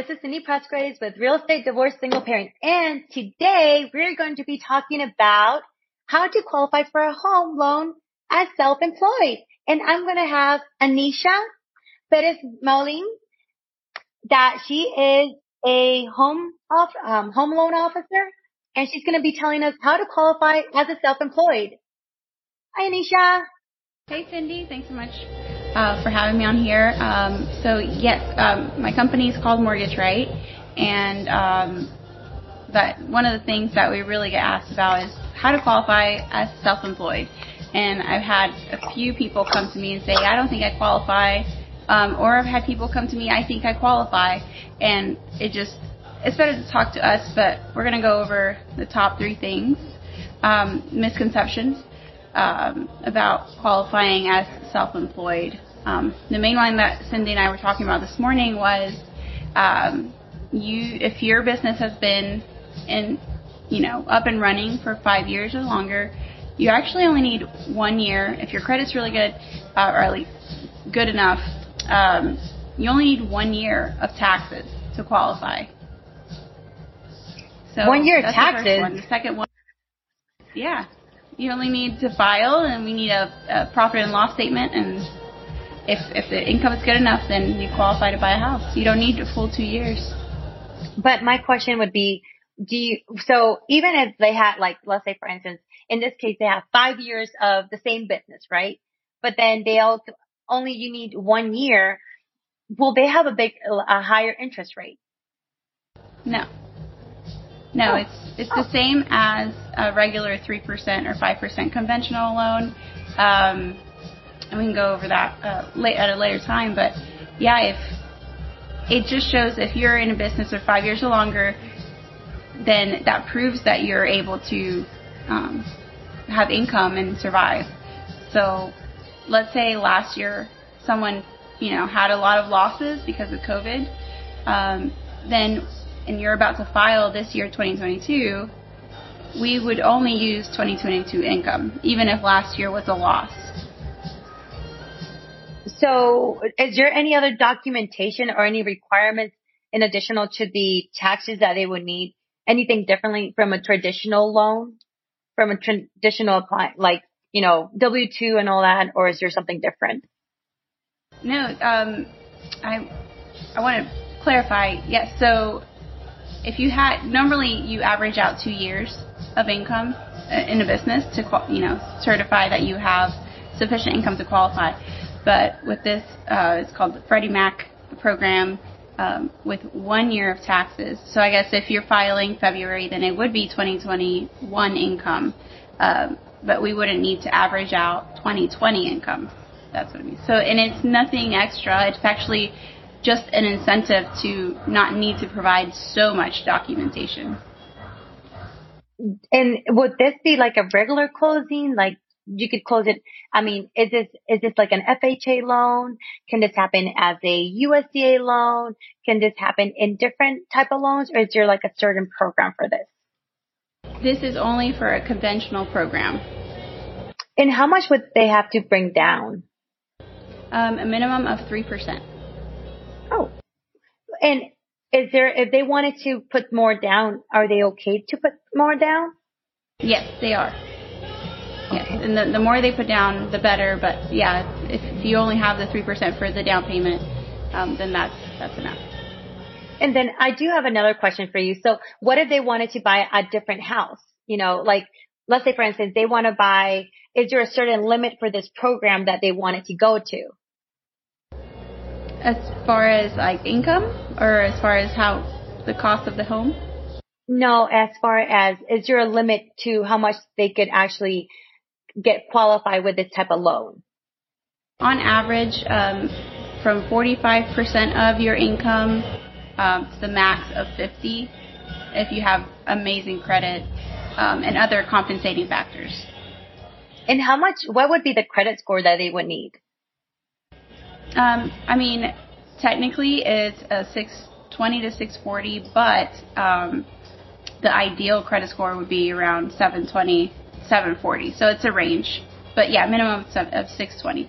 Hi, this is Cindy Pressgraves with Real Estate Divorce Single Parents. And today we're going to be talking about how to qualify for a home loan as self-employed. And I'm going to have Anisha Perez Molin that she is a home off, um, home loan officer and she's going to be telling us how to qualify as a self-employed. Hi, Anisha. Hey, Cindy. Thanks so much uh, for having me on here. Um, so yes, um, my company is called Mortgage Right, and um, that one of the things that we really get asked about is how to qualify as self-employed. And I've had a few people come to me and say, I don't think I qualify, um, or I've had people come to me, I think I qualify, and it just it's better to talk to us. But we're going to go over the top three things, um, misconceptions um, about qualifying as self-employed. Um, the main one that Cindy and I were talking about this morning was um, you if your business has been in you know up and running for five years or longer, you actually only need one year if your credit's really good uh, or at least good enough. Um, you only need one year of taxes to qualify. So one year of taxes. One. the second one, yeah, you only need to file, and we need a, a profit and loss statement, and if if the income is good enough, then you qualify to buy a house. You don't need a full two years. But my question would be, do you? So even if they had, like, let's say for instance, in this case, they have five years of the same business, right? But then they also only you need one year. Will they have a big, a higher interest rate? No. No, oh. it's it's the same as a regular three percent or five percent conventional loan. Um, and we can go over that uh, late, at a later time. But yeah, if it just shows if you're in a business for five years or longer, then that proves that you're able to um, have income and survive. So let's say last year someone you know had a lot of losses because of COVID, um, then and you're about to file this year 2022, we would only use 2022 income, even if last year was a loss. So, is there any other documentation or any requirements in additional to the taxes that they would need? Anything differently from a traditional loan, from a traditional client, like you know W two and all that, or is there something different? No, um, I I want to clarify. Yes, so if you had normally you average out two years of income uh, in a business to you know certify that you have sufficient income to qualify. But with this, uh, it's called the Freddie Mac program um, with one year of taxes. So I guess if you're filing February, then it would be 2021 income, um, but we wouldn't need to average out 2020 income. That's what I mean. So and it's nothing extra. It's actually just an incentive to not need to provide so much documentation. And would this be like a regular closing? Like you could close it. I mean, is this, is this like an FHA loan? Can this happen as a USDA loan? Can this happen in different type of loans or is there like a certain program for this? This is only for a conventional program. And how much would they have to bring down? Um, a minimum of 3%. And is there, if they wanted to put more down, are they okay to put more down? Yes, they are. Yes, and the, the more they put down, the better. But yeah, if, if you only have the three percent for the down payment, um, then that's that's enough. And then I do have another question for you. So, what if they wanted to buy a different house? You know, like let's say for instance, they want to buy. Is there a certain limit for this program that they wanted to go to? As far as like income or as far as how the cost of the home? No, as far as is there a limit to how much they could actually get qualified with this type of loan? On average, um, from 45% of your income um, to the max of 50 if you have amazing credit um, and other compensating factors. And how much, what would be the credit score that they would need? Um, I mean, technically it's a 620 to 640, but um, the ideal credit score would be around 720, 740. So it's a range, but yeah, minimum of 620.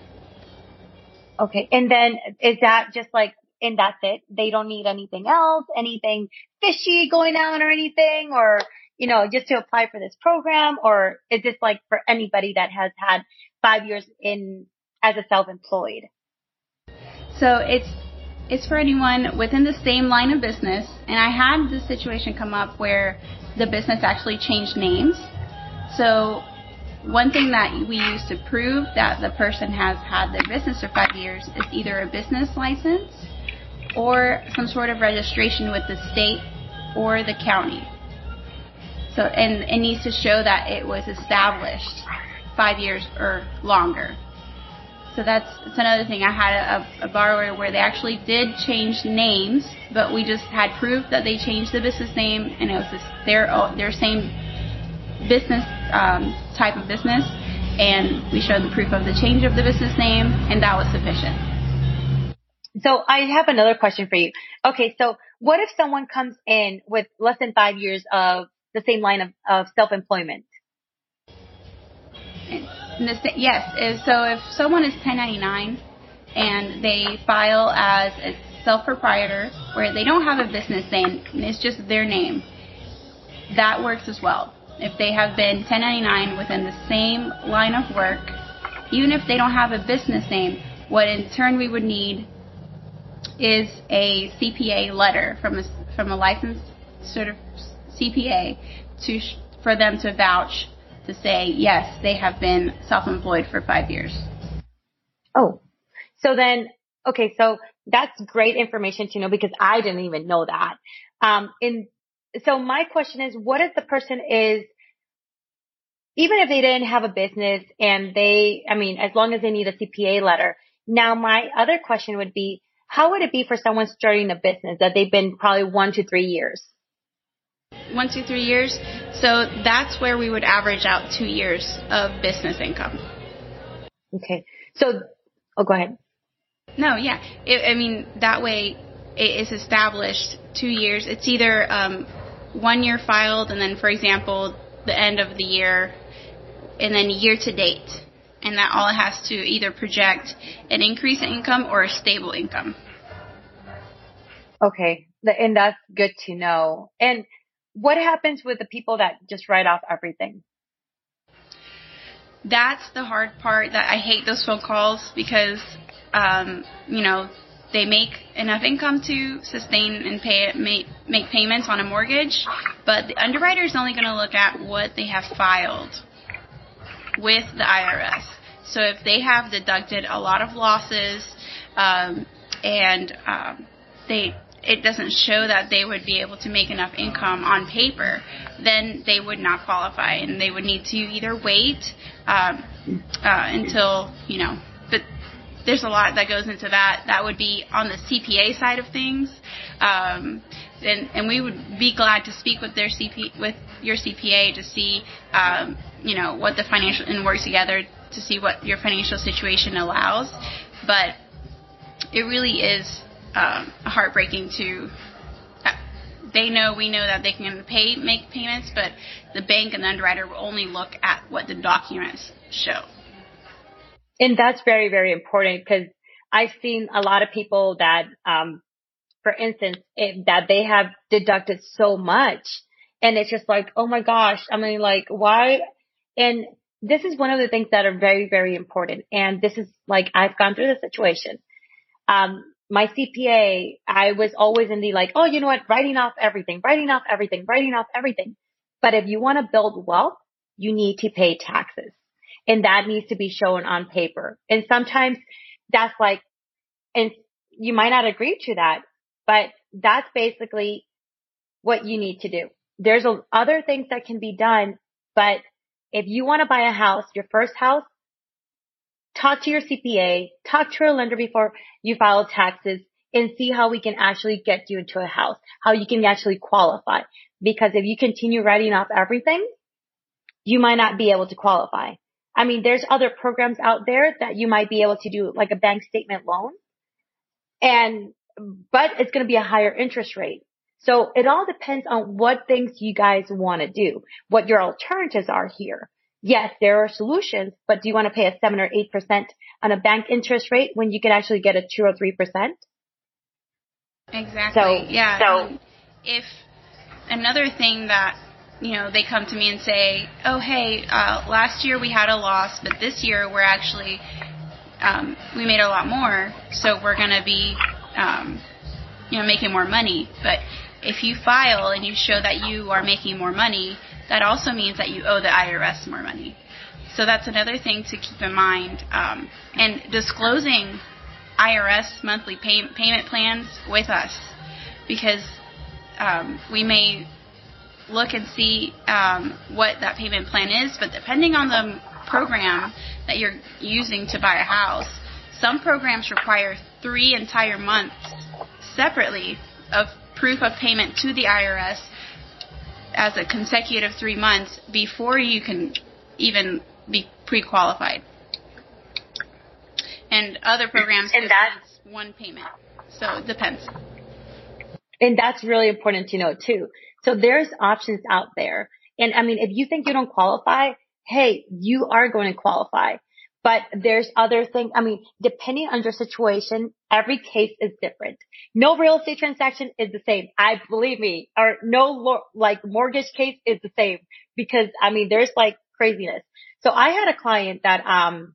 Okay, and then is that just like and that's it. They don't need anything else, anything fishy going on or anything, or, you know, just to apply for this program, or is this like for anybody that has had five years in as a self-employed? So it's it's for anyone within the same line of business. And I had this situation come up where the business actually changed names. So one thing that we use to prove that the person has had their business for five years is either a business license or some sort of registration with the state or the county. So, and it needs to show that it was established five years or longer. So that's, that's another thing. I had a, a borrower where they actually did change names, but we just had proof that they changed the business name and it was this, their their same business um, type of business, and we showed the proof of the change of the business name, and that was sufficient. So I have another question for you. Okay, so what if someone comes in with less than five years of the same line of, of self-employment? Yes. So if someone is 1099 and they file as a self-proprietor where they don't have a business name, it's just their name, that works as well. If they have been 1099 within the same line of work, even if they don't have a business name, what in turn we would need is a CPA letter from a from a licensed sort of CPA to for them to vouch to say, yes, they have been self-employed for five years. Oh, so then, okay, so that's great information to know because I didn't even know that. Um, in, so my question is, what if the person is, even if they didn't have a business and they, I mean, as long as they need a CPA letter. Now my other question would be, how would it be for someone starting a business that they've been probably one to three years? One, two, three years. So that's where we would average out two years of business income. Okay. So, oh, go ahead. No, yeah. It, I mean, that way it is established two years. It's either um, one year filed, and then, for example, the end of the year, and then year to date. And that all has to either project an increase in income or a stable income. Okay. And that's good to know. And what happens with the people that just write off everything? That's the hard part that I hate those phone calls because, um, you know, they make enough income to sustain and pay make, make payments on a mortgage, but the underwriter is only going to look at what they have filed with the IRS. So if they have deducted a lot of losses um, and um, they it doesn't show that they would be able to make enough income on paper, then they would not qualify, and they would need to either wait um, uh, until you know. But there's a lot that goes into that. That would be on the CPA side of things, um, and and we would be glad to speak with their CP with your CPA to see um, you know what the financial and work together to see what your financial situation allows, but it really is um, heartbreaking to. Uh, they know we know that they can pay make payments, but the bank and the underwriter will only look at what the documents show. And that's very very important because I've seen a lot of people that, um, for instance, it, that they have deducted so much, and it's just like, oh my gosh, I mean, like why? And this is one of the things that are very very important. And this is like I've gone through the situation. Um, my CPA, I was always in the like, oh, you know what? Writing off everything, writing off everything, writing off everything. But if you want to build wealth, you need to pay taxes and that needs to be shown on paper. And sometimes that's like, and you might not agree to that, but that's basically what you need to do. There's other things that can be done, but if you want to buy a house, your first house, talk to your CPA, talk to your lender before you file taxes and see how we can actually get you into a house, how you can actually qualify. Because if you continue writing off everything, you might not be able to qualify. I mean, there's other programs out there that you might be able to do like a bank statement loan and, but it's going to be a higher interest rate. So it all depends on what things you guys want to do, what your alternatives are here yes, there are solutions, but do you want to pay a seven or eight percent on a bank interest rate when you can actually get a two or three percent? Exactly. So, yeah. So if another thing that you know they come to me and say, "Oh, hey, uh, last year we had a loss, but this year we're actually um, we made a lot more, so we're going to be um, you know making more money." But if you file and you show that you are making more money, that also means that you owe the IRS more money. So that's another thing to keep in mind. Um, and disclosing IRS monthly pay- payment plans with us because um, we may look and see um, what that payment plan is, but depending on the program that you're using to buy a house, some programs require three entire months separately of proof of payment to the IRS as a consecutive three months before you can even be pre-qualified. And other programs and that's one payment. So it depends. And that's really important to know too. So there's options out there. And I mean, if you think you don't qualify, hey, you are going to qualify. But there's other things. I mean, depending on your situation, every case is different. No real estate transaction is the same. I believe me, or no like mortgage case is the same because I mean, there's like craziness. So I had a client that, um,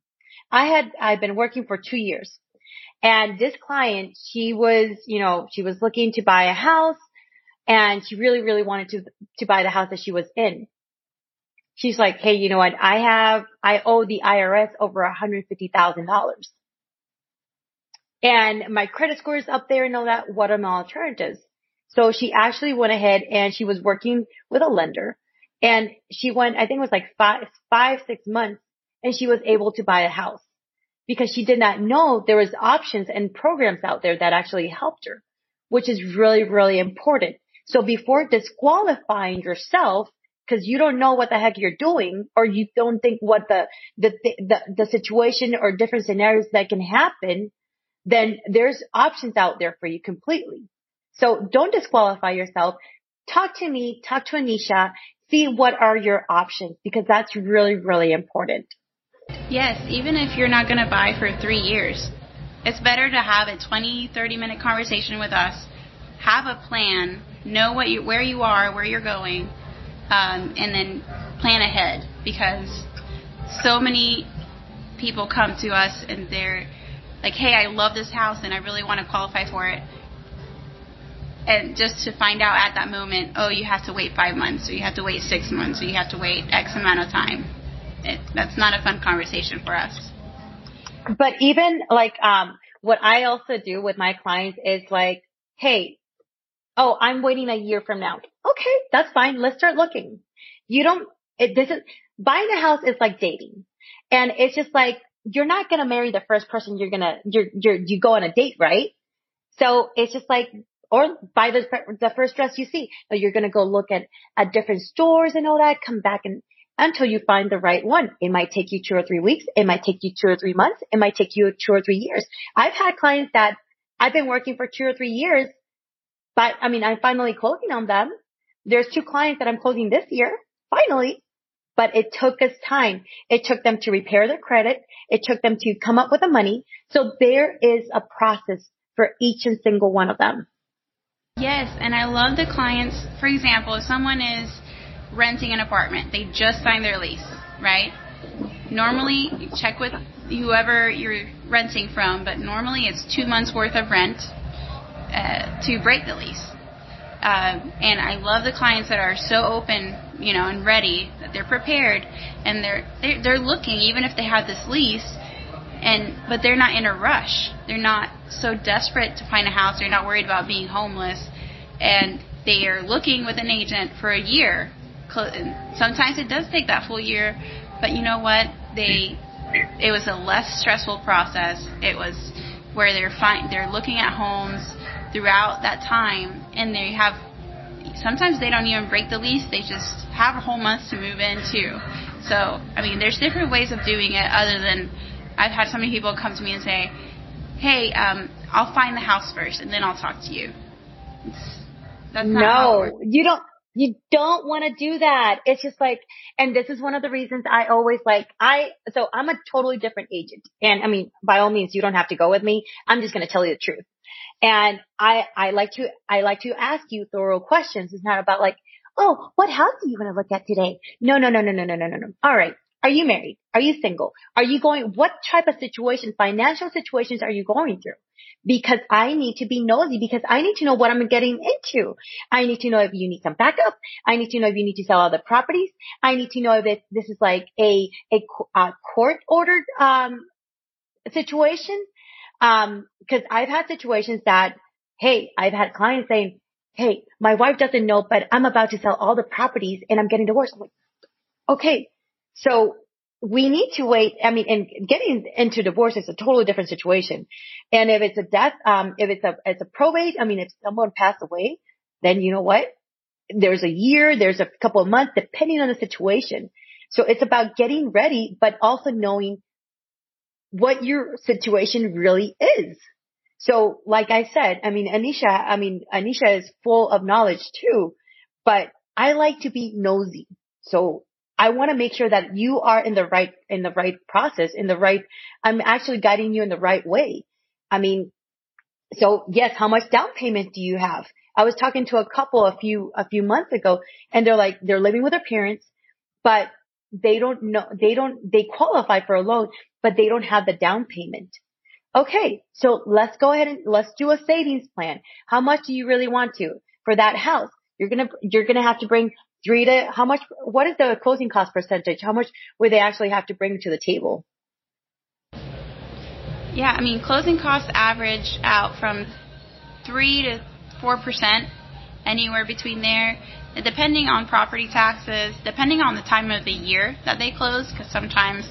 I had, I've been working for two years and this client, she was, you know, she was looking to buy a house and she really, really wanted to, to buy the house that she was in. She's like, Hey, you know what? I have, I owe the IRS over $150,000. And my credit score is up there and all that. What are my alternatives? So she actually went ahead and she was working with a lender and she went, I think it was like five, five, six months and she was able to buy a house because she did not know there was options and programs out there that actually helped her, which is really, really important. So before disqualifying yourself, because you don't know what the heck you're doing, or you don't think what the, the, the, the situation or different scenarios that can happen, then there's options out there for you completely. So don't disqualify yourself. Talk to me, talk to Anisha, see what are your options because that's really, really important. Yes, even if you're not going to buy for three years, it's better to have a 20, 30 minute conversation with us, have a plan, know what you, where you are, where you're going, um, and then plan ahead because so many people come to us and they're like, hey, I love this house and I really want to qualify for it. And just to find out at that moment, oh, you have to wait five months, or you have to wait six months, or you have to wait X amount of time it, that's not a fun conversation for us. But even like, um, what I also do with my clients is like, hey, oh, I'm waiting a year from now. Okay, that's fine. Let's start looking. You don't, it, this is, buying a house is like dating. And it's just like, you're not going to marry the first person you're going to, you're, you're, you go on a date, right? So it's just like, or buy the, the first dress you see. But you're going to go look at, at different stores and all that, come back and until you find the right one. It might take you two or three weeks. It might take you two or three months. It might take you two or three years. I've had clients that I've been working for two or three years, but I mean, I'm finally closing on them. There's two clients that I'm closing this year, finally, but it took us time. It took them to repair their credit. It took them to come up with the money. So there is a process for each and single one of them. Yes, and I love the clients. For example, if someone is renting an apartment. They just signed their lease, right? Normally, check with whoever you're renting from, but normally it's two months worth of rent uh, to break the lease. Uh, and I love the clients that are so open, you know, and ready that they're prepared and they're, they're they're looking even if they have this lease, and but they're not in a rush. They're not so desperate to find a house. They're not worried about being homeless, and they are looking with an agent for a year sometimes it does take that full year, but you know what? They it was a less stressful process. It was where they're find they're looking at homes throughout that time, and they have sometimes they don't even break the lease. They just have a whole month to move in too. So I mean, there's different ways of doing it other than I've had so many people come to me and say, "Hey, um, I'll find the house first, and then I'll talk to you." no, you don't You don't want to do that. It's just like, and this is one of the reasons I always like, I, so I'm a totally different agent. And I mean, by all means, you don't have to go with me. I'm just going to tell you the truth. And I, I like to, I like to ask you thorough questions. It's not about like, oh, what house do you want to look at today? No, no, no, no, no, no, no, no, no. All right. Are you married? Are you single? Are you going, what type of situation, financial situations are you going through? Because I need to be nosy because I need to know what I'm getting into. I need to know if you need some backup. I need to know if you need to sell other properties. I need to know if it, this is like a, a, a court ordered, um, situation. Um, cause I've had situations that, hey, I've had clients saying, Hey, my wife doesn't know, but I'm about to sell all the properties and I'm getting divorced. I'm like, okay. So we need to wait. I mean, and getting into divorce is a totally different situation. And if it's a death, um, if it's a, it's a probate, I mean, if someone passed away, then you know what? There's a year, there's a couple of months, depending on the situation. So it's about getting ready, but also knowing what your situation really is. So like I said, I mean, Anisha, I mean, Anisha is full of knowledge too, but I like to be nosy. So I want to make sure that you are in the right, in the right process, in the right, I'm actually guiding you in the right way. I mean, so yes, how much down payment do you have? I was talking to a couple a few, a few months ago and they're like, they're living with their parents, but they don't know, they don't, they qualify for a loan, but they don't have the down payment. Okay, so let's go ahead and let's do a savings plan. How much do you really want to for that house? You're gonna you're gonna have to bring three to how much? What is the closing cost percentage? How much would they actually have to bring to the table? Yeah, I mean closing costs average out from three to four percent, anywhere between there. Depending on property taxes, depending on the time of the year that they close, because sometimes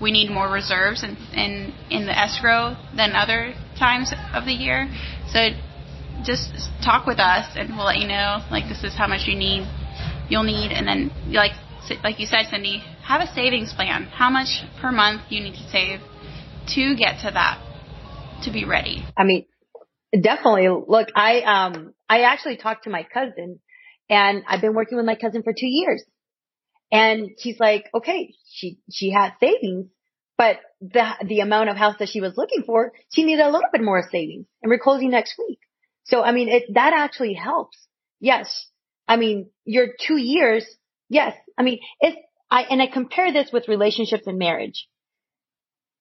we need more reserves in, in, in the escrow than other times of the year. So just talk with us and we'll let you know, like, this is how much you need, you'll need. And then, like, like you said, Cindy, have a savings plan. How much per month you need to save to get to that, to be ready. I mean, definitely. Look, I, um, I actually talked to my cousin and I've been working with my cousin for two years and she's like, okay, she, she had savings, but the, the amount of house that she was looking for, she needed a little bit more savings and we're closing next week. So, I mean, it, that actually helps. Yes. I mean, your two years. Yes. I mean, it's, I, and I compare this with relationships and marriage.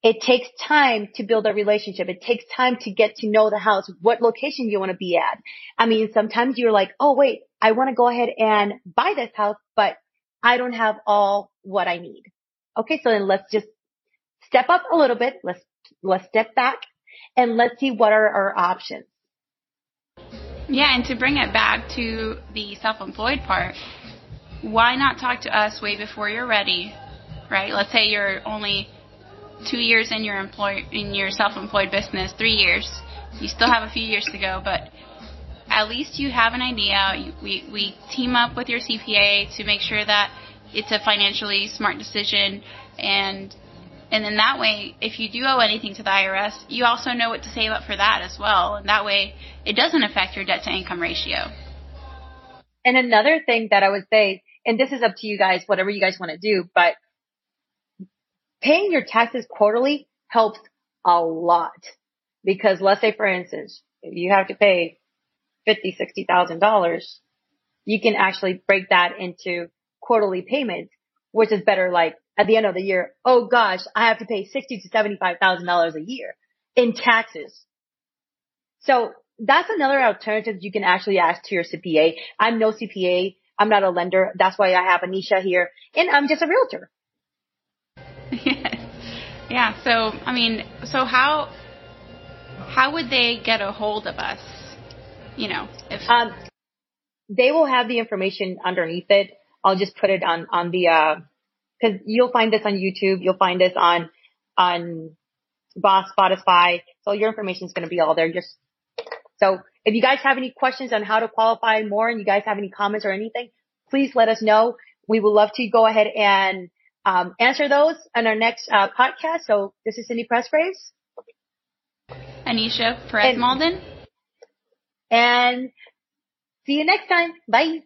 It takes time to build a relationship. It takes time to get to know the house, what location you want to be at. I mean, sometimes you're like, oh wait, I want to go ahead and buy this house, but I don't have all what I need. Okay. So then let's just step up a little bit. Let's, let's step back and let's see what are our options. Yeah. And to bring it back to the self-employed part, why not talk to us way before you're ready? Right. Let's say you're only two years in your employ, in your self-employed business, three years. You still have a few years to go, but at least you have an idea. We, we team up with your CPA to make sure that it's a financially smart decision and and then that way, if you do owe anything to the IRS, you also know what to save up for that as well. And that way, it doesn't affect your debt to income ratio. And another thing that I would say, and this is up to you guys, whatever you guys want to do, but paying your taxes quarterly helps a lot. Because let's say, for instance, you have to pay fifty, sixty thousand dollars, you can actually break that into quarterly payments, which is better like at the end of the year, oh gosh, I have to pay sixty to seventy-five thousand dollars a year in taxes. So that's another alternative you can actually ask to your CPA. I'm no CPA. I'm not a lender. That's why I have Anisha here and I'm just a realtor. yeah. So, I mean, so how, how would they get a hold of us? You know, if um, they will have the information underneath it. I'll just put it on on the uh, because you'll find this on YouTube. You'll find this on on Boss Spotify. So your information is going to be all there. Just so if you guys have any questions on how to qualify more, and you guys have any comments or anything, please let us know. We would love to go ahead and um, answer those on our next uh, podcast. So this is Cindy Pressgraves. Anisha Perez Malden. And see you next time. Bye.